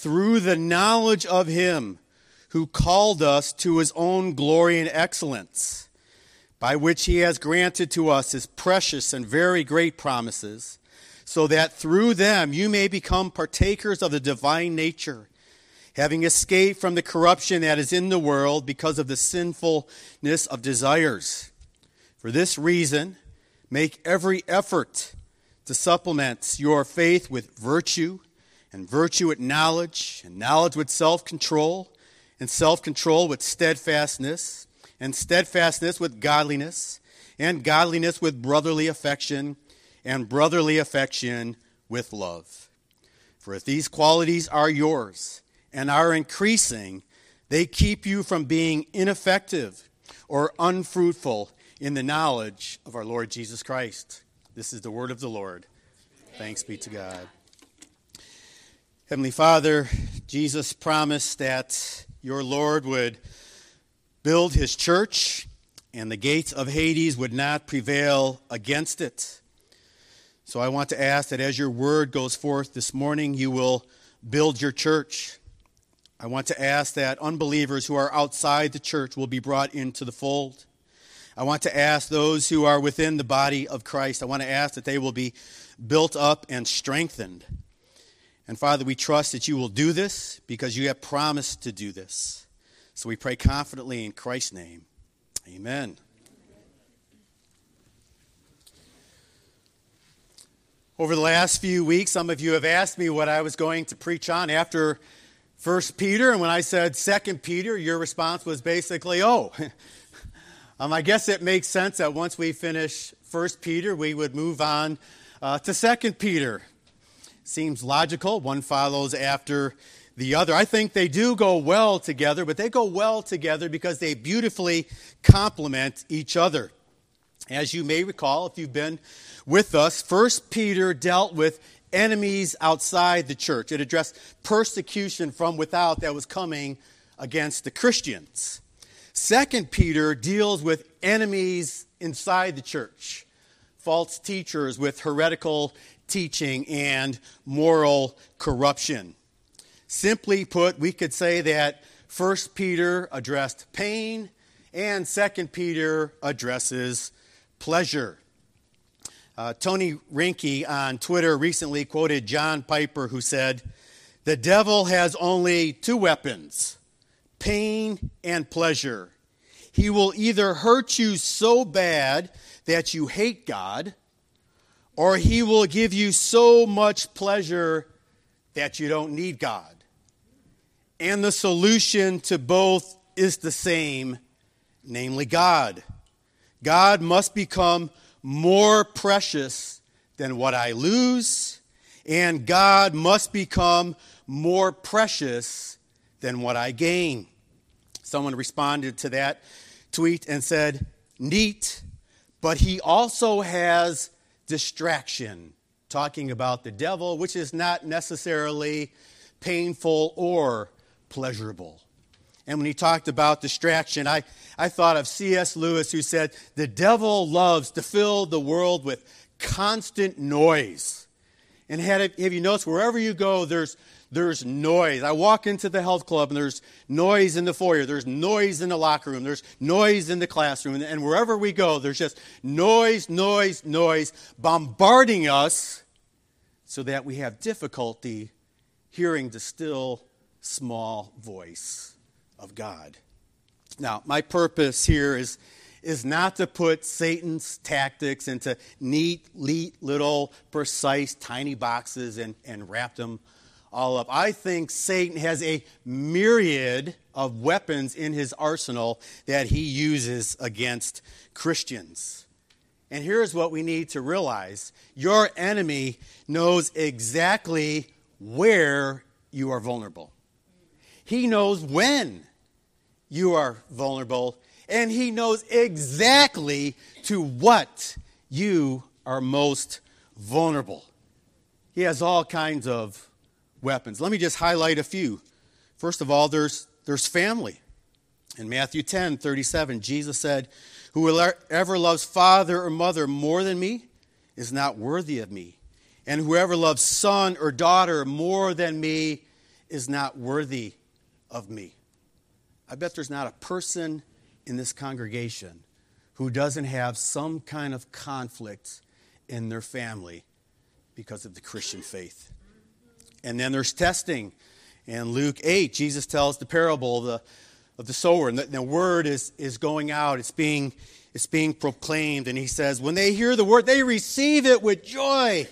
through the knowledge of him who called us to his own glory and excellence, by which he has granted to us his precious and very great promises, so that through them you may become partakers of the divine nature, having escaped from the corruption that is in the world because of the sinfulness of desires. For this reason, make every effort to supplement your faith with virtue, and virtue with knowledge, and knowledge with self control, and self control with steadfastness, and steadfastness with godliness, and godliness with brotherly affection, and brotherly affection with love. For if these qualities are yours and are increasing, they keep you from being ineffective or unfruitful in the knowledge of our Lord Jesus Christ. This is the word of the Lord. Thanks be to God. Heavenly Father, Jesus promised that your Lord would build his church and the gates of Hades would not prevail against it. So I want to ask that as your word goes forth this morning, you will build your church. I want to ask that unbelievers who are outside the church will be brought into the fold. I want to ask those who are within the body of Christ, I want to ask that they will be built up and strengthened. And Father, we trust that you will do this because you have promised to do this. So we pray confidently in Christ's name. Amen. Over the last few weeks, some of you have asked me what I was going to preach on after First Peter, and when I said Second Peter, your response was basically, "Oh, um, I guess it makes sense that once we finish First Peter, we would move on uh, to Second Peter. Seems logical. One follows after the other. I think they do go well together, but they go well together because they beautifully complement each other. As you may recall, if you've been with us, First Peter dealt with enemies outside the church. It addressed persecution from without that was coming against the Christians. Second Peter deals with enemies inside the church false teachers with heretical teaching and moral corruption. Simply put, we could say that 1 Peter addressed pain and 2 Peter addresses pleasure. Uh, Tony Reinke on Twitter recently quoted John Piper, who said, The devil has only two weapons pain and pleasure. He will either hurt you so bad that you hate God, or He will give you so much pleasure that you don't need God. And the solution to both is the same, namely God. God must become more precious than what I lose, and God must become more precious than what I gain. Someone responded to that tweet and said, Neat, but he also has distraction, talking about the devil, which is not necessarily painful or pleasurable. And when he talked about distraction, I, I thought of C.S. Lewis, who said, The devil loves to fill the world with constant noise. And had have you noticed, wherever you go, there's, there's noise. I walk into the health club and there's noise in the foyer, there's noise in the locker room, there's noise in the classroom, and wherever we go, there's just noise, noise, noise bombarding us so that we have difficulty hearing the still small voice of God. Now, my purpose here is, is not to put Satan's tactics into neat, neat, little, precise, tiny boxes and, and wrap them all up. I think Satan has a myriad of weapons in his arsenal that he uses against Christians. And here's what we need to realize your enemy knows exactly where you are vulnerable, he knows when you are vulnerable, and he knows exactly to what you are most vulnerable. He has all kinds of weapons. Let me just highlight a few. First of all, there's, there's family. In Matthew 10 37, Jesus said, Whoever loves father or mother more than me is not worthy of me. And whoever loves son or daughter more than me is not worthy of me. I bet there's not a person in this congregation who doesn't have some kind of conflict in their family because of the Christian faith. And then there's testing. In Luke 8, Jesus tells the parable of the, of the sower, and the, the word is, is going out, it's being, it's being proclaimed. And he says, when they hear the word, they receive it with joy.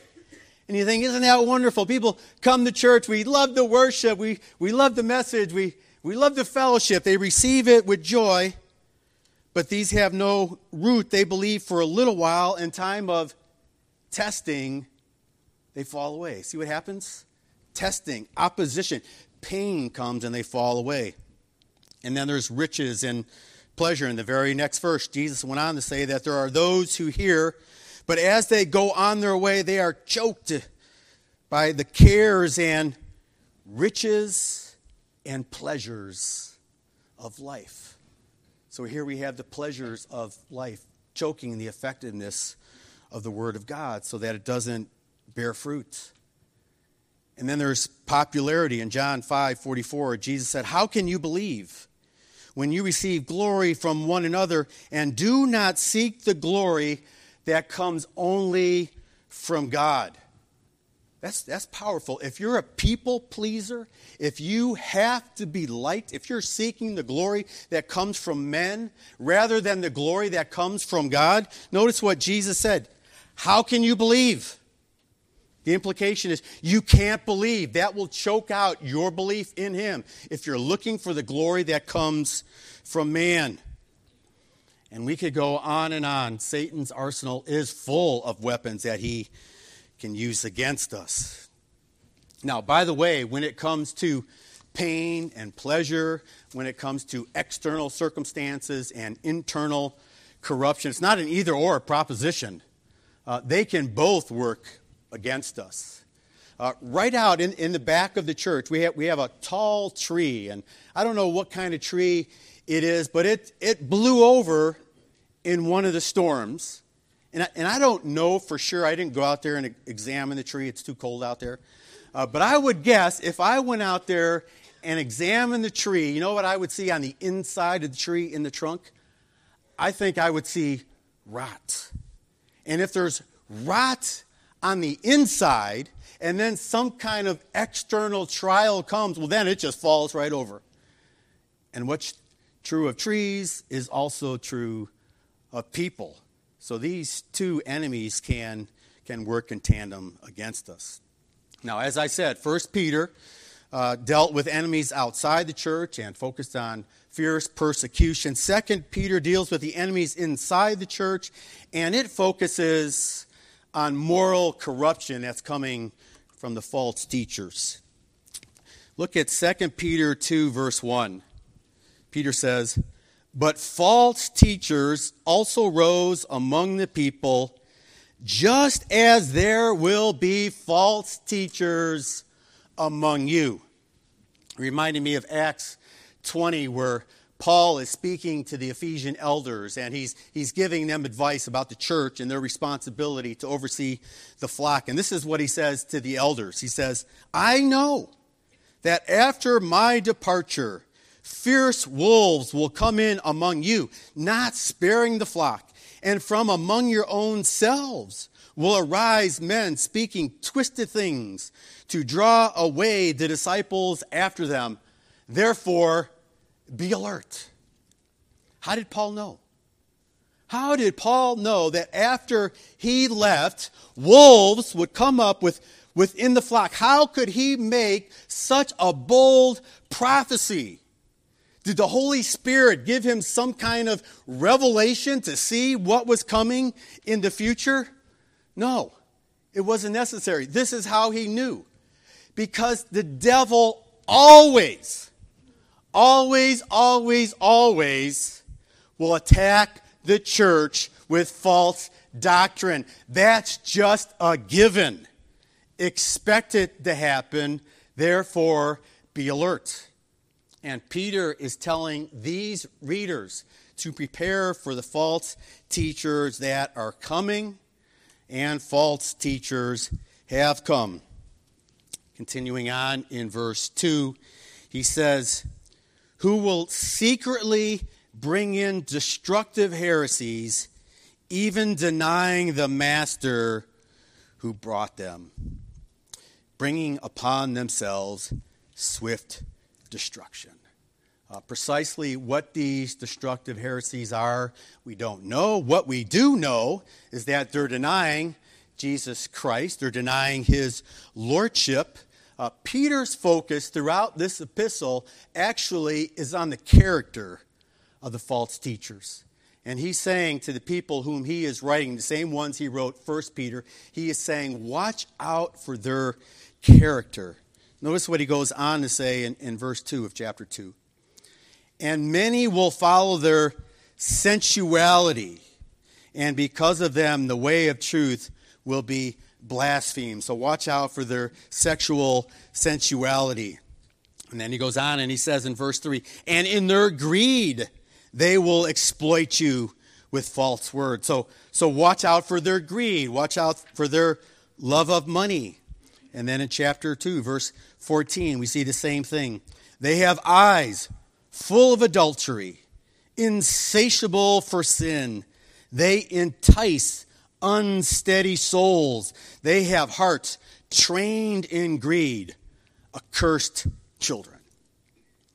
And you think, isn't that wonderful? People come to church, we love the worship, we, we love the message, we, we love the fellowship. They receive it with joy, but these have no root. They believe for a little while. In time of testing, they fall away. See what happens? Testing, opposition, pain comes and they fall away. And then there's riches and pleasure. In the very next verse, Jesus went on to say that there are those who hear, but as they go on their way, they are choked by the cares and riches and pleasures of life. So here we have the pleasures of life choking the effectiveness of the Word of God so that it doesn't bear fruit. And then there's popularity in John 5 44. Jesus said, How can you believe when you receive glory from one another and do not seek the glory that comes only from God? That's, that's powerful. If you're a people pleaser, if you have to be liked, if you're seeking the glory that comes from men rather than the glory that comes from God, notice what Jesus said. How can you believe? The implication is you can't believe. That will choke out your belief in Him if you're looking for the glory that comes from man. And we could go on and on. Satan's arsenal is full of weapons that he can use against us. Now, by the way, when it comes to pain and pleasure, when it comes to external circumstances and internal corruption, it's not an either or proposition. Uh, they can both work against us. Uh, right out in, in the back of the church, we have, we have a tall tree, and I don't know what kind of tree it is, but it, it blew over in one of the storms. And I, and I don't know for sure. I didn't go out there and examine the tree. It's too cold out there. Uh, but I would guess if I went out there and examined the tree, you know what I would see on the inside of the tree in the trunk? I think I would see rot. And if there's rot on the inside, and then some kind of external trial comes, well, then it just falls right over. And what's true of trees is also true of people. So these two enemies can, can work in tandem against us. Now, as I said, First Peter uh, dealt with enemies outside the church and focused on fierce persecution. Second Peter deals with the enemies inside the church, and it focuses on moral corruption that's coming from the false teachers. Look at 2 Peter 2, verse 1. Peter says, but false teachers also rose among the people, just as there will be false teachers among you. Reminding me of Acts 20, where Paul is speaking to the Ephesian elders and he's, he's giving them advice about the church and their responsibility to oversee the flock. And this is what he says to the elders He says, I know that after my departure, Fierce wolves will come in among you, not sparing the flock. And from among your own selves will arise men speaking twisted things to draw away the disciples after them. Therefore, be alert. How did Paul know? How did Paul know that after he left, wolves would come up with, within the flock? How could he make such a bold prophecy? Did the Holy Spirit give him some kind of revelation to see what was coming in the future? No, it wasn't necessary. This is how he knew. Because the devil always, always, always, always will attack the church with false doctrine. That's just a given. Expect it to happen, therefore, be alert. And Peter is telling these readers to prepare for the false teachers that are coming, and false teachers have come. Continuing on in verse 2, he says, Who will secretly bring in destructive heresies, even denying the master who brought them, bringing upon themselves swift destruction. Uh, precisely what these destructive heresies are, we don't know. What we do know is that they're denying Jesus Christ, they're denying his lordship. Uh, Peter's focus throughout this epistle actually is on the character of the false teachers. And he's saying to the people whom he is writing, the same ones he wrote, First Peter, he is saying, watch out for their character. Notice what he goes on to say in, in verse 2 of chapter 2 and many will follow their sensuality, and because of them, the way of truth will be blasphemed. So watch out for their sexual sensuality. And then he goes on and he says in verse 3 and in their greed, they will exploit you with false words. So, so watch out for their greed, watch out for their love of money. And then in chapter 2, verse 14, we see the same thing. They have eyes full of adultery, insatiable for sin. They entice unsteady souls. They have hearts trained in greed, accursed children.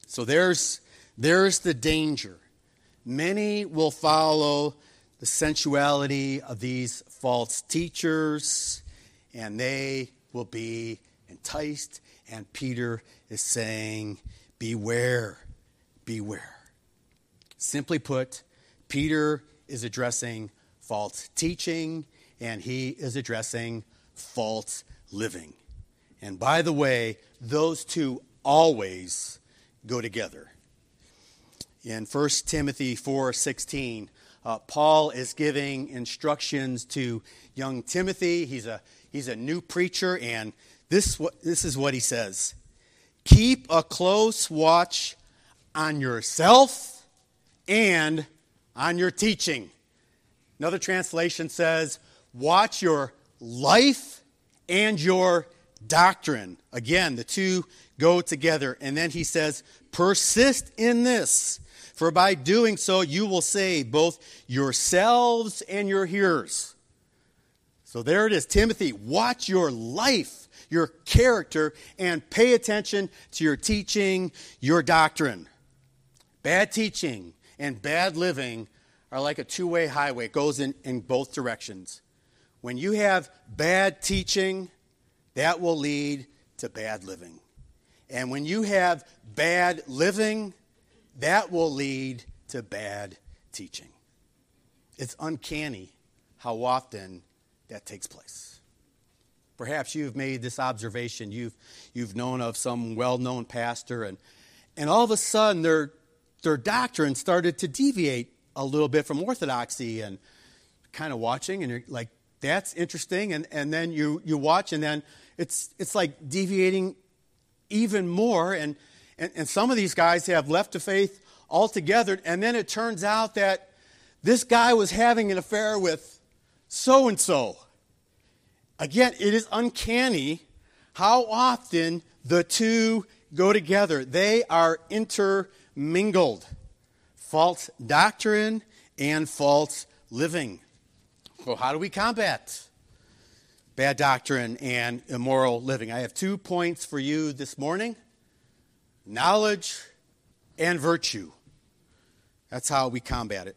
So there's, there's the danger. Many will follow the sensuality of these false teachers, and they will be enticed. And Peter is saying, Beware beware. Simply put, Peter is addressing false teaching and he is addressing false living. And by the way, those two always go together. In 1 Timothy 4:16, uh, Paul is giving instructions to young Timothy. He's a, he's a new preacher, and this, what this is what he says Keep a close watch on yourself and on your teaching. Another translation says, watch your life and your doctrine. Again, the two go together. And then he says, persist in this, for by doing so you will save both yourselves and your hearers. So there it is. Timothy, watch your life, your character, and pay attention to your teaching, your doctrine. Bad teaching and bad living are like a two way highway, it goes in, in both directions. When you have bad teaching, that will lead to bad living. And when you have bad living, that will lead to bad teaching. It's uncanny how often that takes place. Perhaps you've made this observation. You've, you've known of some well known pastor, and, and all of a sudden they're their doctrine started to deviate a little bit from orthodoxy and kind of watching and you're like that's interesting and, and then you, you watch and then it's, it's like deviating even more and, and, and some of these guys have left the faith altogether and then it turns out that this guy was having an affair with so and so again it is uncanny how often the two go together. They are inter mingled false doctrine and false living. So, how do we combat bad doctrine and immoral living? I have two points for you this morning knowledge and virtue. That's how we combat it.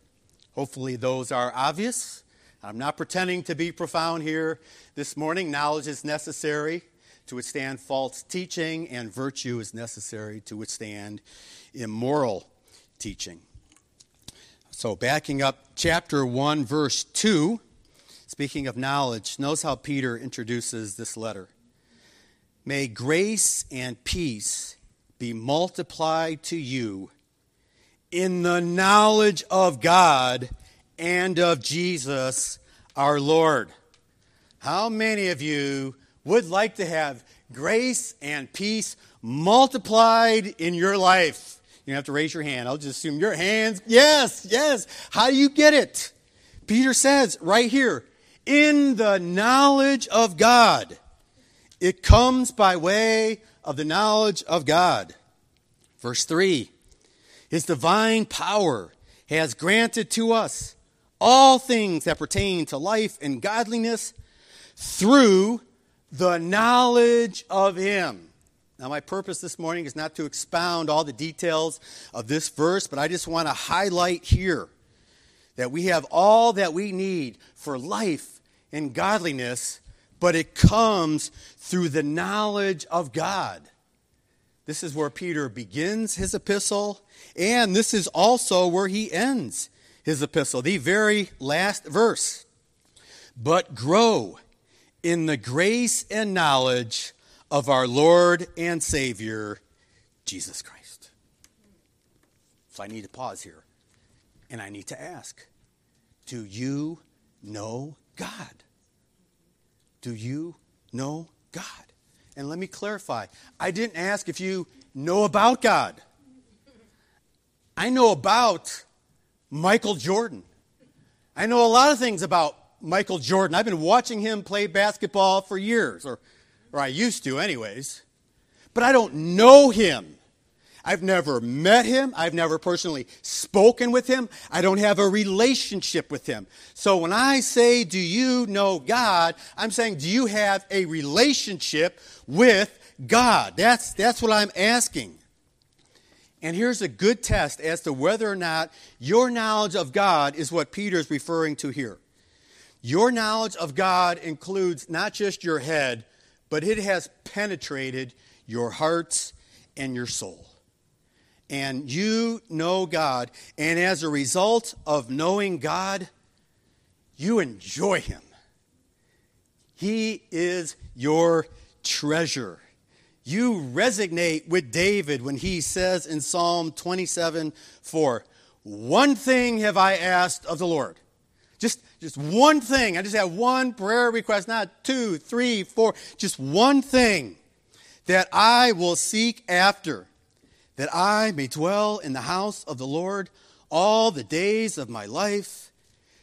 Hopefully, those are obvious. I'm not pretending to be profound here this morning. Knowledge is necessary to withstand false teaching, and virtue is necessary to withstand immoral teaching. So, backing up chapter 1, verse 2, speaking of knowledge, notice how Peter introduces this letter. May grace and peace be multiplied to you in the knowledge of God and of Jesus our Lord. How many of you would like to have grace and peace multiplied in your life? You have to raise your hand. I'll just assume your hands. Yes, yes. How do you get it? Peter says right here, in the knowledge of God, it comes by way of the knowledge of God. Verse 3 His divine power has granted to us all things that pertain to life and godliness through the knowledge of Him. Now, my purpose this morning is not to expound all the details of this verse, but I just want to highlight here that we have all that we need for life and godliness, but it comes through the knowledge of God. This is where Peter begins his epistle, and this is also where he ends his epistle, the very last verse. But grow in the grace and knowledge of our Lord and Savior, Jesus Christ. So I need to pause here and I need to ask Do you know God? Do you know God? And let me clarify I didn't ask if you know about God. I know about Michael Jordan. I know a lot of things about Michael Jordan. I've been watching him play basketball for years, or, or I used to, anyways. But I don't know him. I've never met him. I've never personally spoken with him. I don't have a relationship with him. So when I say, Do you know God? I'm saying, Do you have a relationship with God? That's, that's what I'm asking. And here's a good test as to whether or not your knowledge of God is what Peter is referring to here. Your knowledge of God includes not just your head, but it has penetrated your hearts and your soul. And you know God, and as a result of knowing God, you enjoy Him. He is your treasure. You resonate with David when he says in Psalm 27 4, One thing have I asked of the Lord. Just, just one thing. I just have one prayer request, not two, three, four. Just one thing that I will seek after, that I may dwell in the house of the Lord all the days of my life,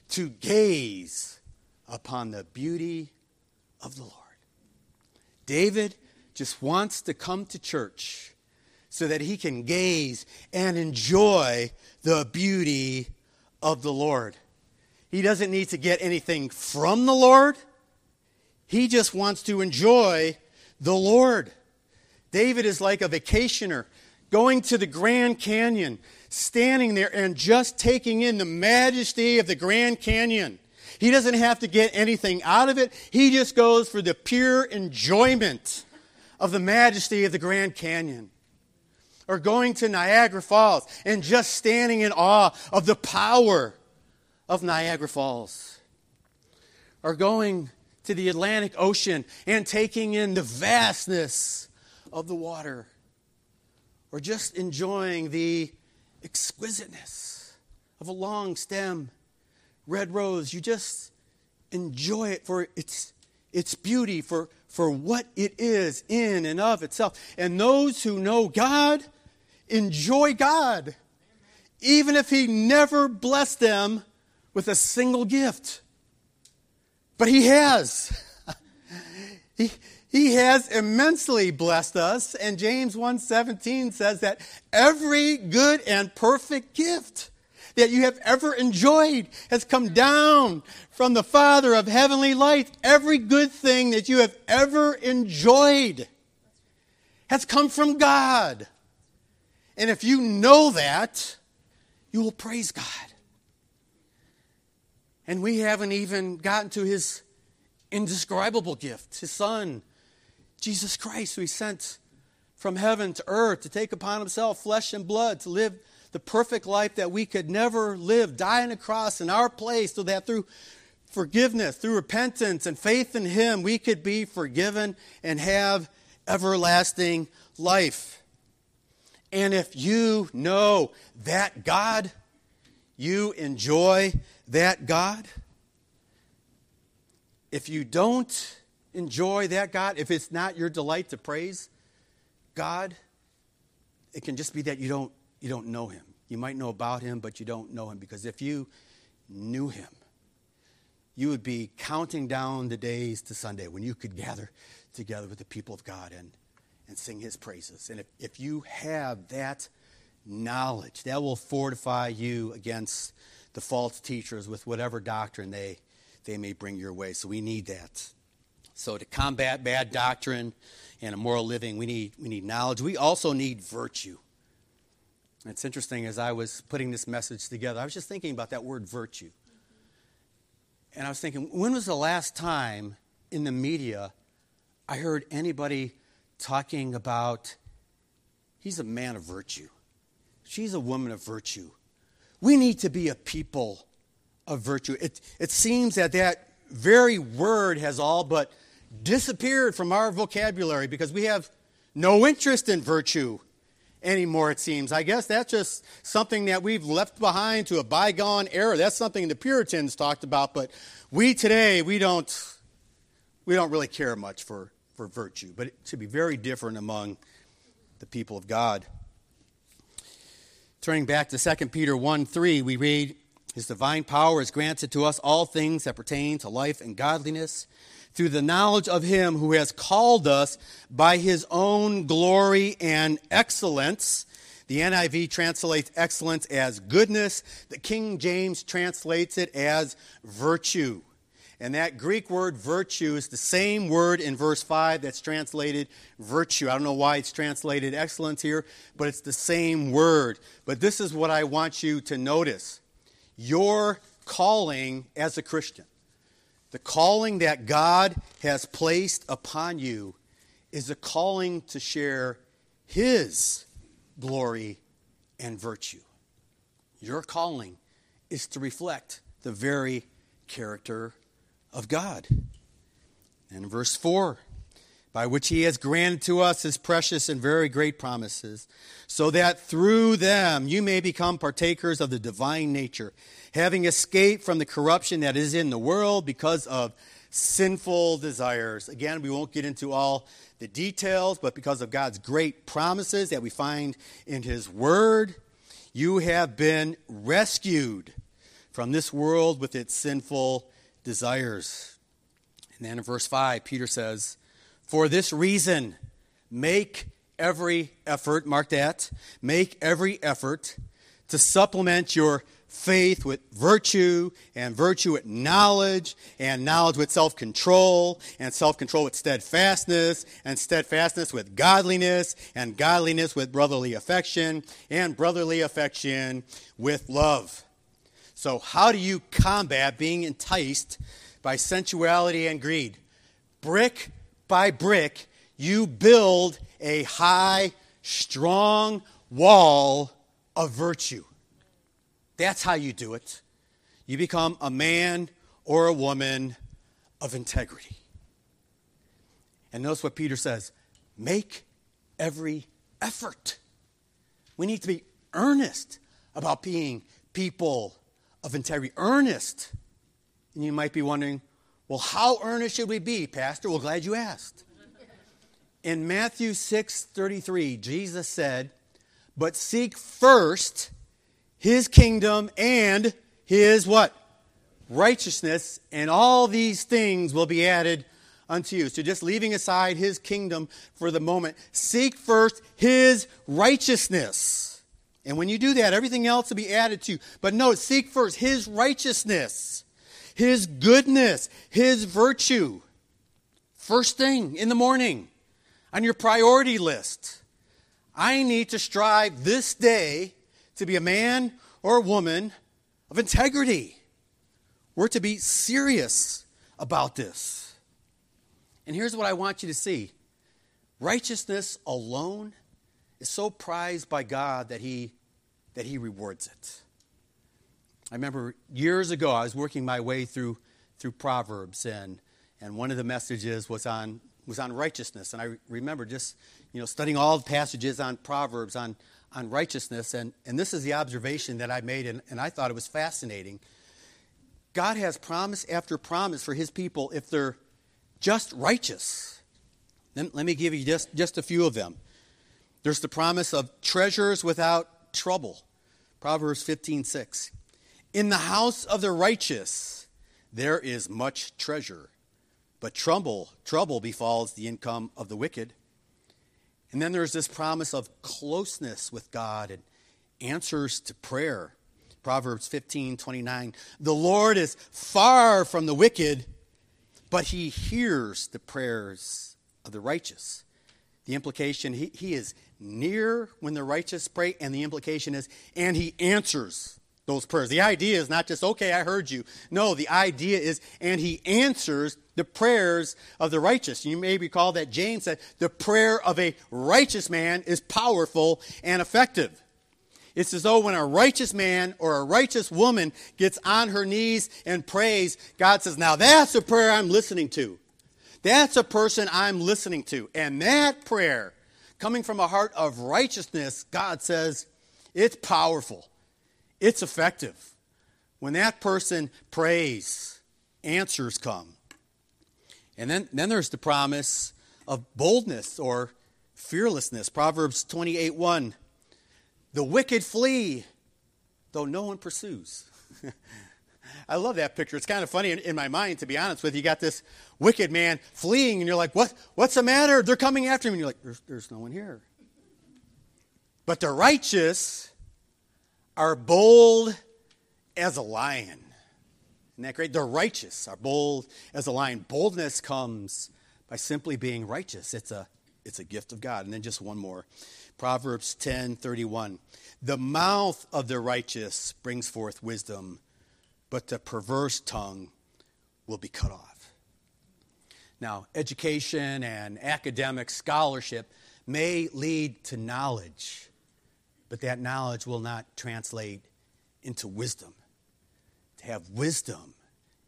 to gaze upon the beauty of the Lord. David just wants to come to church so that he can gaze and enjoy the beauty of the Lord. He doesn't need to get anything from the Lord, he just wants to enjoy the Lord. David is like a vacationer going to the Grand Canyon, standing there and just taking in the majesty of the Grand Canyon. He doesn't have to get anything out of it. He just goes for the pure enjoyment of the majesty of the Grand Canyon. Or going to Niagara Falls and just standing in awe of the power of Niagara Falls. Or going to the Atlantic Ocean and taking in the vastness of the water. Or just enjoying the exquisiteness of a long stem red rose. You just enjoy it for its, its beauty, for for what it is in and of itself. And those who know God enjoy God, even if He never blessed them with a single gift. But He has. he, he has immensely blessed us, and James 1:17 says that every good and perfect gift that you have ever enjoyed has come down from the Father of heavenly light. Every good thing that you have ever enjoyed has come from God. And if you know that, you will praise God. And we haven't even gotten to his indescribable gift, his Son, Jesus Christ, who he sent from heaven to earth to take upon himself flesh and blood, to live the perfect life that we could never live, die on a cross in our place, so that through forgiveness, through repentance and faith in Him, we could be forgiven and have everlasting life. And if you know that God, you enjoy that God. If you don't enjoy that God, if it's not your delight to praise God, it can just be that you don't you don't know him. You might know about him, but you don't know him because if you knew him, you would be counting down the days to Sunday when you could gather together with the people of God and, and sing his praises. And if, if you have that knowledge, that will fortify you against the false teachers with whatever doctrine they, they may bring your way. So we need that. So to combat bad doctrine and immoral living, we need, we need knowledge. We also need virtue. It's interesting as I was putting this message together, I was just thinking about that word virtue. And I was thinking, when was the last time in the media I heard anybody talking about he's a man of virtue? She's a woman of virtue. We need to be a people of virtue. It, it seems that that very word has all but disappeared from our vocabulary because we have no interest in virtue anymore, it seems. I guess that's just something that we've left behind to a bygone era. That's something the Puritans talked about, but we today, we don't, we don't really care much for, for virtue. But it should be very different among the people of God. Turning back to 2 Peter 1 3, we read, His divine power is granted to us all things that pertain to life and godliness through the knowledge of him who has called us by his own glory and excellence. The NIV translates excellence as goodness. The King James translates it as virtue. And that Greek word virtue is the same word in verse 5 that's translated virtue. I don't know why it's translated excellence here, but it's the same word. But this is what I want you to notice your calling as a Christian the calling that God has placed upon you is a calling to share His glory and virtue. Your calling is to reflect the very character of God. And verse 4 by which he has granted to us his precious and very great promises, so that through them you may become partakers of the divine nature, having escaped from the corruption that is in the world because of sinful desires. Again, we won't get into all the details, but because of God's great promises that we find in his word, you have been rescued from this world with its sinful desires. And then in verse 5, Peter says, for this reason, make every effort, mark that, make every effort to supplement your faith with virtue, and virtue with knowledge, and knowledge with self control, and self control with steadfastness, and steadfastness with godliness, and godliness with brotherly affection, and brotherly affection with love. So, how do you combat being enticed by sensuality and greed? Brick by brick, you build a high, strong wall of virtue. That's how you do it. You become a man or a woman of integrity. And notice what Peter says make every effort. We need to be earnest about being people of integrity. Earnest. And you might be wondering, well, how earnest should we be, Pastor? Well, glad you asked. In Matthew 6 33, Jesus said, But seek first his kingdom and his what? Righteousness, and all these things will be added unto you. So just leaving aside his kingdom for the moment, seek first his righteousness. And when you do that, everything else will be added to you. But no, seek first his righteousness. His goodness, His virtue. First thing in the morning on your priority list. I need to strive this day to be a man or a woman of integrity. We're to be serious about this. And here's what I want you to see righteousness alone is so prized by God that He, that he rewards it. I remember years ago, I was working my way through, through Proverbs, and, and one of the messages was on, was on righteousness. And I remember just you know, studying all the passages on Proverbs on, on righteousness. And, and this is the observation that I made, and, and I thought it was fascinating. God has promise after promise for his people if they're just righteous. Let, let me give you just, just a few of them. There's the promise of treasures without trouble. Proverbs 15 6. In the house of the righteous, there is much treasure. But trouble, trouble befalls the income of the wicked. And then there's this promise of closeness with God and answers to prayer. Proverbs 15, 29. The Lord is far from the wicked, but he hears the prayers of the righteous. The implication, he, he is near when the righteous pray, and the implication is, and he answers those prayers. The idea is not just, okay, I heard you. No, the idea is, and he answers the prayers of the righteous. You may recall that James said, the prayer of a righteous man is powerful and effective. It's as though when a righteous man or a righteous woman gets on her knees and prays, God says, Now that's a prayer I'm listening to. That's a person I'm listening to. And that prayer, coming from a heart of righteousness, God says, it's powerful, it's effective. When that person prays, answers come. And then, then there's the promise of boldness or fearlessness. Proverbs 28 1 the wicked flee, though no one pursues. I love that picture. It's kind of funny in, in, my mind, to be honest with you. You got this wicked man fleeing, and you're like, what, What's the matter? They're coming after him. And you're like, there's, there's no one here. But the righteous are bold as a lion. Isn't that great? The righteous are bold as a lion. Boldness comes by simply being righteous. It's a, it's a gift of God. And then just one more. Proverbs 10:31. The mouth of the righteous brings forth wisdom, but the perverse tongue will be cut off. Now, education and academic scholarship may lead to knowledge, but that knowledge will not translate into wisdom. To have wisdom,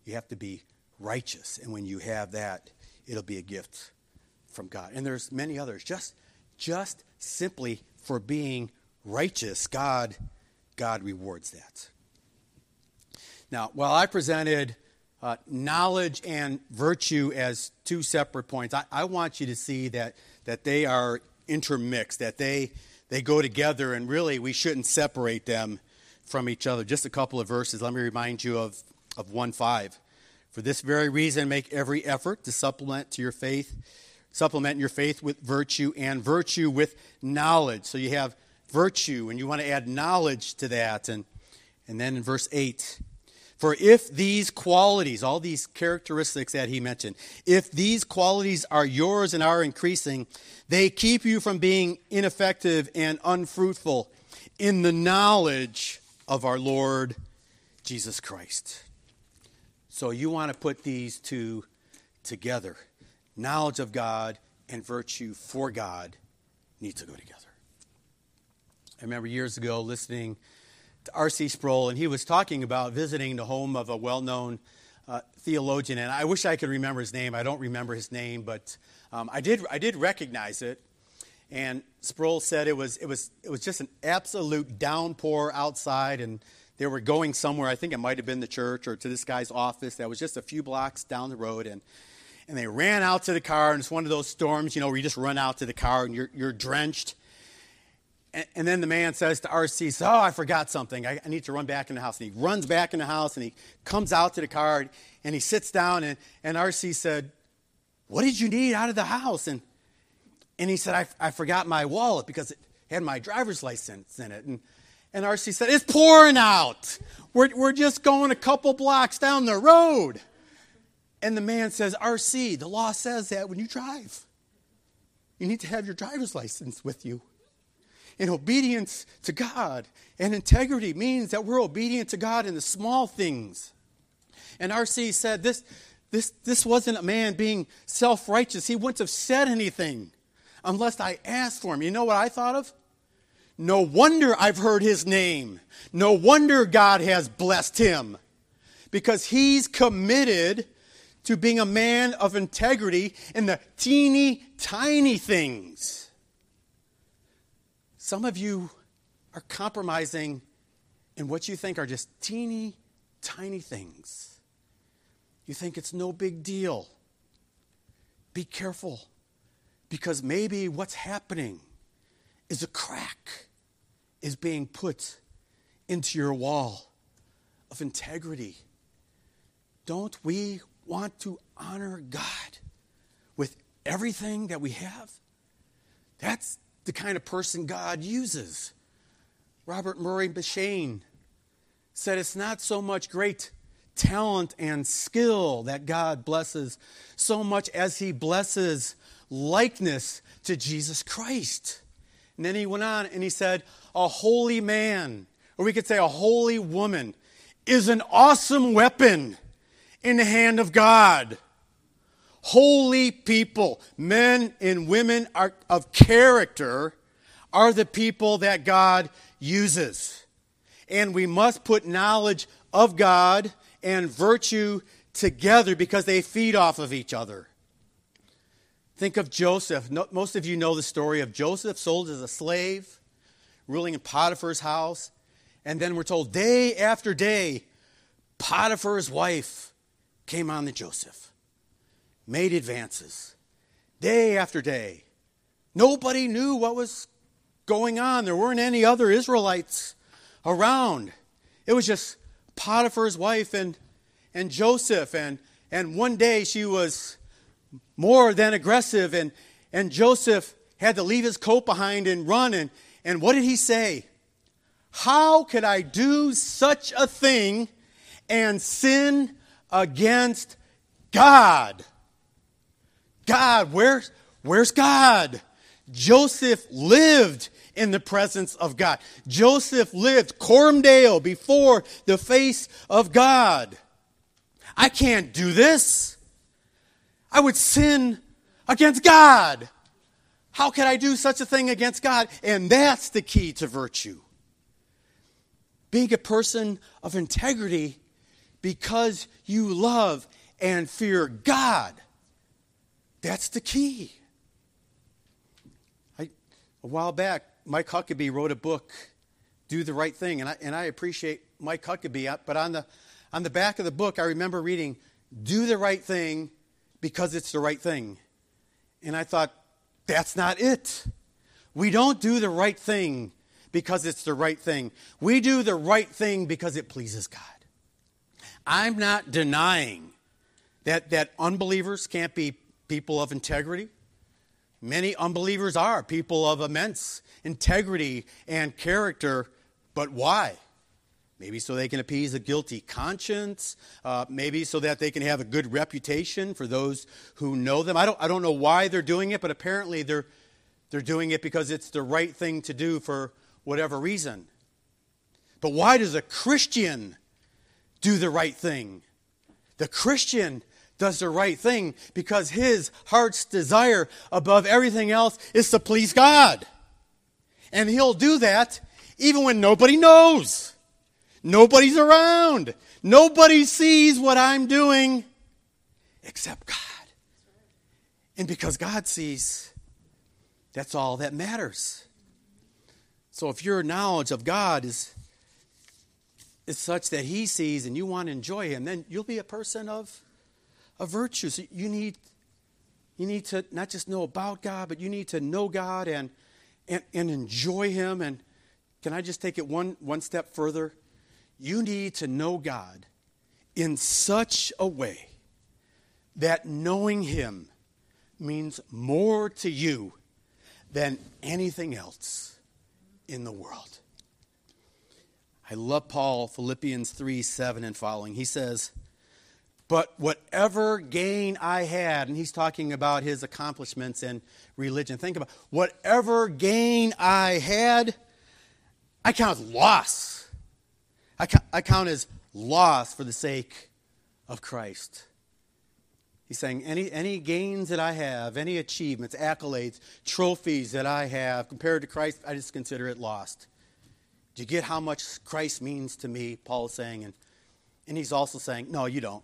you have to be righteous, and when you have that, it'll be a gift from God. And there's many others. Just just simply for being righteous, God, God rewards that. Now, while I presented uh, knowledge and virtue as two separate points, I, I want you to see that, that they are intermixed, that they, they go together, and really we shouldn't separate them from each other. Just a couple of verses. Let me remind you of, of 1 5. For this very reason, make every effort to supplement to your faith supplement your faith with virtue and virtue with knowledge. So you have virtue and you want to add knowledge to that. And, and then in verse 8, for if these qualities, all these characteristics that he mentioned, if these qualities are yours and are increasing, they keep you from being ineffective and unfruitful in the knowledge of our Lord Jesus Christ. So you want to put these two together knowledge of God and virtue for God need to go together. I remember years ago listening R.C. Sproul, and he was talking about visiting the home of a well known uh, theologian, and I wish I could remember his name. I don't remember his name, but um, I, did, I did recognize it. And Sproul said it was, it, was, it was just an absolute downpour outside, and they were going somewhere. I think it might have been the church or to this guy's office that was just a few blocks down the road. And and they ran out to the car, and it's one of those storms, you know, where you just run out to the car and you're, you're drenched. And, and then the man says to RC, Oh, I forgot something. I, I, need to run back in the house. And he runs back in the house and he comes out to the car and he sits down. And, and RC said, What did you need out of the house? And, and he said, I, I forgot my wallet because it had my driver's license in it. And, and RC said, It's pouring out. We're, we're just going a couple blocks down the road. And the man says, RC, the law says that when you drive, you need to have your driver's license with you. And obedience to God and integrity means that we're obedient to God in the small things. And RC said, This, this, this wasn't a man being self righteous. He wouldn't have said anything unless I asked for him. You know what I thought of? No wonder I've heard his name. No wonder God has blessed him. Because he's committed to being a man of integrity in the teeny tiny things. Some of you are compromising in what you think are just teeny tiny things. You think it's no big deal. Be careful because maybe what's happening is a crack is being put into your wall of integrity don't we want to honor God with everything that we have? That's the kind of person God uses. Robert Murray M'Cheyne said it's not so much great talent and skill that God blesses, so much as He blesses likeness to Jesus Christ. And then he went on and he said, A holy man, or we could say a holy woman, is an awesome weapon in the hand of God. Holy people, men and women are, of character, are the people that God uses. And we must put knowledge of God and virtue together because they feed off of each other. Think of Joseph. Most of you know the story of Joseph, sold as a slave, ruling in Potiphar's house. And then we're told day after day, Potiphar's wife came on to Joseph, made advances, day after day. Nobody knew what was going on. There weren't any other Israelites around. It was just Potiphar's wife and, and Joseph. And, and one day she was more than aggressive, and, and Joseph had to leave his coat behind and run. And, and what did he say? How could I do such a thing and sin against God? God, where's, where's God? Joseph lived in the presence of God. Joseph lived coram deo before the face of God. I can't do this. I would sin against God. How could I do such a thing against God? And that's the key to virtue. Being a person of integrity because you love and fear God. That's the key. I, a while back, Mike Huckabee wrote a book, Do the Right Thing, and I, and I appreciate Mike Huckabee, uh, but on the, on the back of the book, I remember reading, Do the Right Thing because it's the right thing. And I thought, that's not it. We don't do the right thing because it's the right thing. We do the right thing because it pleases God. I'm not denying that, that unbelievers can't be people of integrity. Many unbelievers are people of immense integrity and character, but why? Maybe so they can appease a guilty conscience. Uh, maybe so that they can have a good reputation for those who know them. I don't, I don't know why they're doing it, but apparently they're, they're doing it because it's the right thing to do for whatever reason. But why does a Christian do the right thing? The Christian does the right thing because his heart's desire above everything else is to please God. And he'll do that even when nobody knows. Nobody's around. Nobody sees what I'm doing except God. And because God sees, that's all that matters. So if your knowledge of God is, is such that He sees and you want to enjoy Him, then you'll be a person of, of virtues. You need, you need to not just know about God, but you need to know God and, and, and enjoy Him. And can I just take it one, one step further? You need to know God in such a way that knowing Him means more to you than anything else in the world. I love Paul, Philippians 3 7 and following. He says, But whatever gain I had, and he's talking about his accomplishments in religion. Think about whatever gain I had, I count as loss I count, I count as loss for the sake of Christ. He's saying any, any gains that I have, any achievements, accolades, trophies that I have compared to Christ, I just consider it lost. Do you get how much Christ means to me? Paul is saying. And, and he's also saying, no, you don't.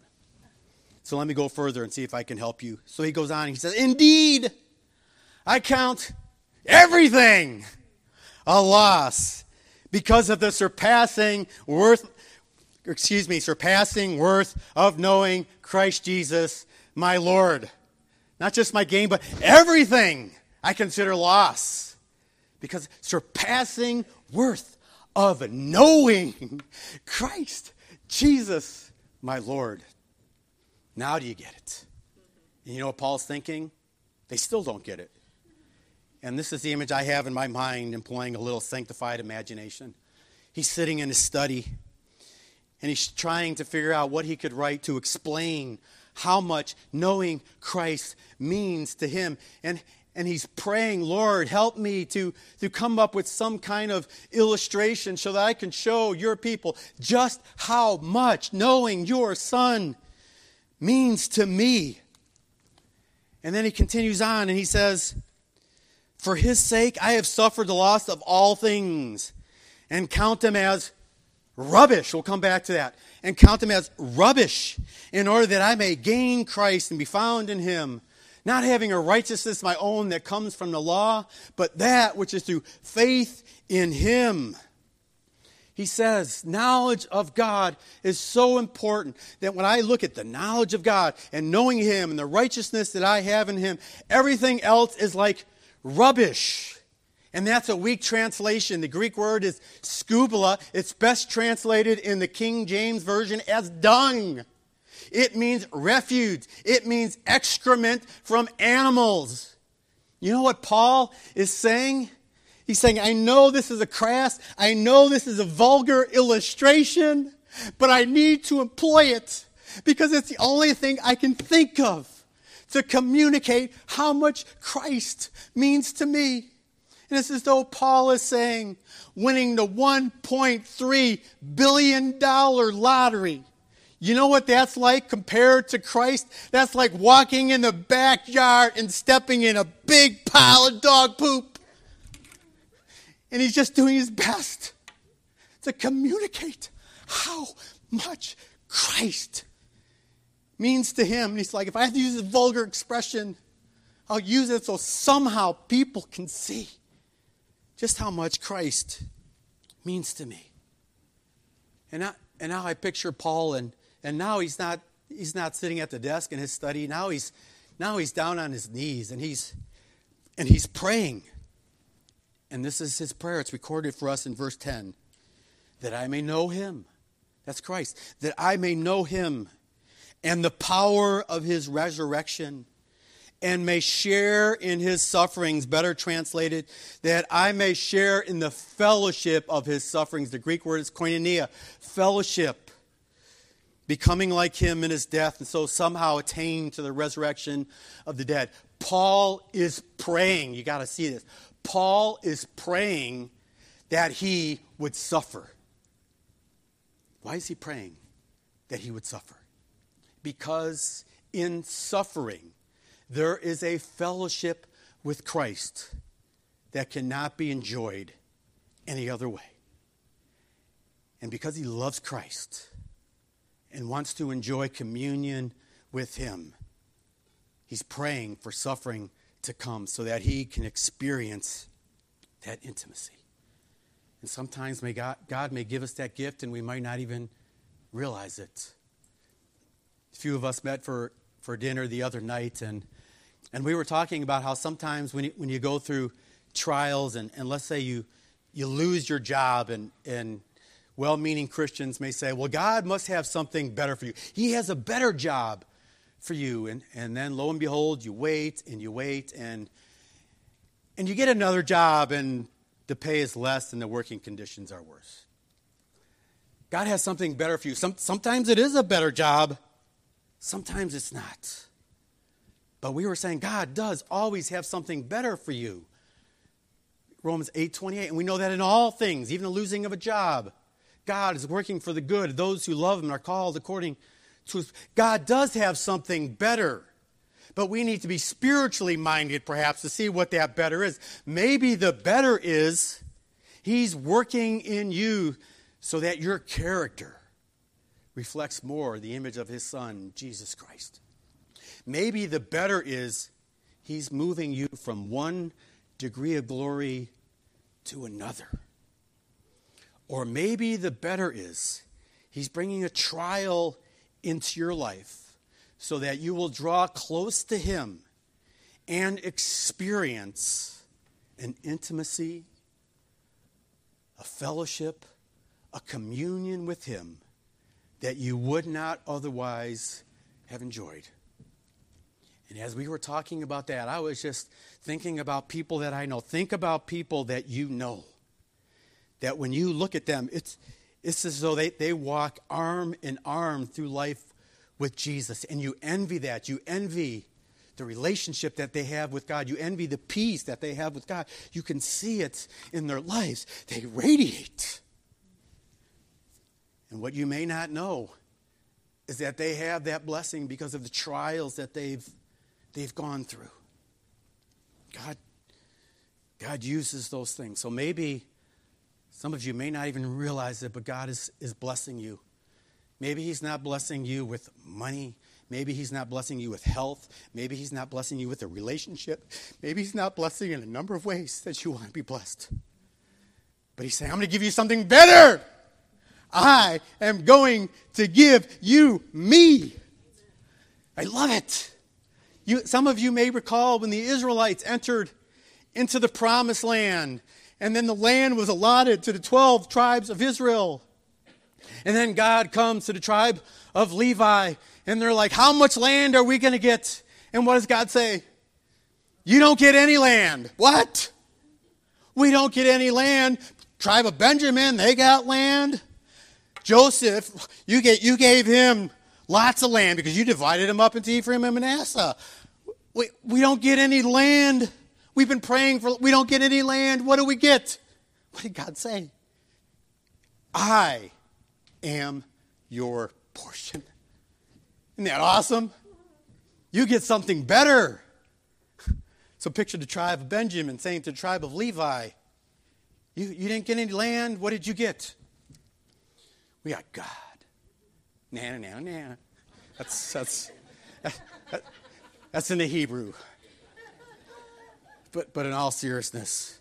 So let me go further and see if I can help you. So he goes on, he says, Indeed, I count everything a loss because of the surpassing worth excuse me surpassing worth of knowing Christ Jesus my Lord not just my gain but everything I consider loss because surpassing worth of knowing Christ Jesus my Lord Now do you get it? And you know what Paul's thinking? They still don't get it. And this is the image I have in my mind, employing a little sanctified imagination. He's sitting in his study and he's trying to figure out what he could write to explain how much knowing Christ means to him. And, and he's praying, Lord, help me to, to come up with some kind of illustration so that I can show your people just how much knowing your son means to me. And then he continues on and he says, For his sake I have suffered the loss of all things and count them as rubbish. We'll come back to that. And count them as rubbish in order that I may gain Christ and be found in him, not having a righteousness my own that comes from the law, but that which is through faith in him. He says, knowledge of God is so important that when I look at the knowledge of God and knowing Him and the righteousness that I have in Him, everything else is like rubbish. And that's a weak translation. The Greek word is skubala. It's best translated in the King James Version as dung. It means refuge, it means excrement from animals. You know what Paul is saying? He's saying, I know this is a crass, I know this is a vulgar illustration, but I need to employ it because it's the only thing I can think of to communicate how much Christ means to me. And it's as though Paul is saying, winning the $1.3 billion lottery. You know what that's like compared to Christ? That's like walking in the backyard and stepping in a big pile of dog poop. And he's just doing his best to communicate how much Christ means to him. And he's like, if I have to use a vulgar expression, I'll use it so somehow people can see just how much Christ means to me. And now, and now I picture Paul, and, and now he's not, he's not sitting at the desk in his study. Now he's, now he's down on his knees, and he's, and he's praying. And this is his prayer. It's recorded for us in verse 10 that I may know him. That's Christ. That I may know him and the power of his resurrection and may share in his sufferings, better translated, that I may share in the fellowship of his sufferings. The Greek word is koinonia, fellowship, becoming like him in his death, and so somehow attain to the resurrection of the dead. Paul is praying, you got to see this. Paul is praying that he would suffer. Why is he praying that he would suffer? Because in suffering, there is a fellowship with Christ that cannot be enjoyed any other way. And because he loves Christ and wants to enjoy communion with him, he's praying for suffering to come so that he can experience that intimacy. And sometimes may God, God may give us that gift and we might not even realize it. A few of us met for, for dinner the other night and and we were talking about how sometimes when you, when you go through trials, and, and let's say you, you lose your job, and, and well meaning Christians may say, well, God must have something better for you. He has a better job for you. And, and then lo and behold, you wait and you wait, and, and you get another job, and the pay is less and the working conditions are worse. God has something better for you. Some, sometimes it is a better job, sometimes it's not. But we were saying God does always have something better for you. Romans 8:28 and we know that in all things, even the losing of a job, God is working for the good those who love him are called according his God does have something better. But we need to be spiritually minded perhaps to see what that better is. Maybe the better is he's working in you so that your character reflects more the image of his son Jesus Christ. Maybe the better is he's moving you from one degree of glory to another. Or maybe the better is he's bringing a trial into your life so that you will draw close to him and experience an intimacy, a fellowship, a communion with him that you would not otherwise have enjoyed. And as we were talking about that, I was just thinking about people that I know. Think about people that you know. That when you look at them, it's, it's as though they, they walk arm in arm through life with Jesus. And you envy that. You envy the relationship that they have with God. You envy the peace that they have with God. You can see it in their lives. They radiate. And what you may not know is that they have that blessing because of the trials that they've, they've gone through. God, God uses those things. So maybe some of you may not even realize it, but God is, is blessing you. Maybe He's not blessing you with money. Maybe He's not blessing you with health. Maybe He's not blessing you with a relationship. Maybe He's not blessing you in a number of ways that you want to be blessed. But He's saying, I'm going to give you something better. I am going to give you me. I love it. You, some of you may recall when the Israelites entered into the promised land, and then the land was allotted to the 12 tribes of Israel. And then God comes to the tribe of Levi, and they're like, How much land are we going to get? And what does God say? You don't get any land. What? We don't get any land. Tribe of Benjamin, they got land. Joseph, you, get, you gave him lots of land because you divided him up into Ephraim and Manasseh. We, we don't get any land. We've been praying for, we don't get any land. What do we get? What did God say? I am your portion. Isn't that awesome? You get something better. So picture the tribe of Benjamin saying to the tribe of Levi, you, you didn't get any land. What did you get? We got God. Na na na That's that's that, that's in the Hebrew. But but in all seriousness,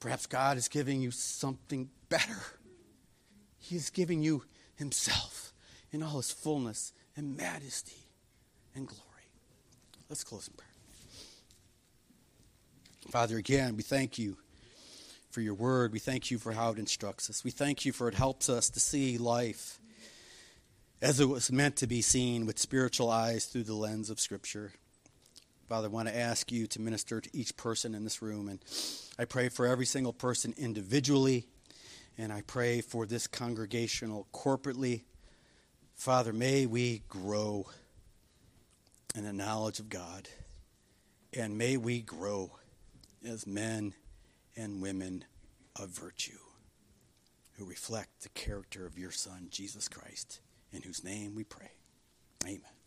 perhaps God is giving you something better. He is giving you Himself in all His fullness and majesty and glory. Let's close in prayer. Father, again, we thank you for your word. We thank you for how it instructs us. We thank you for it helps us to see life as it was meant to be seen with spiritual eyes through the lens of Scripture. Father, I want to ask you to minister to each person in this room. And I pray for every single person individually. And I pray for this congregational corporately. Father, may we grow in the knowledge of God. And may we grow as men and women of virtue who reflect the character of your Son, Jesus Christ, in whose name we pray. Amen.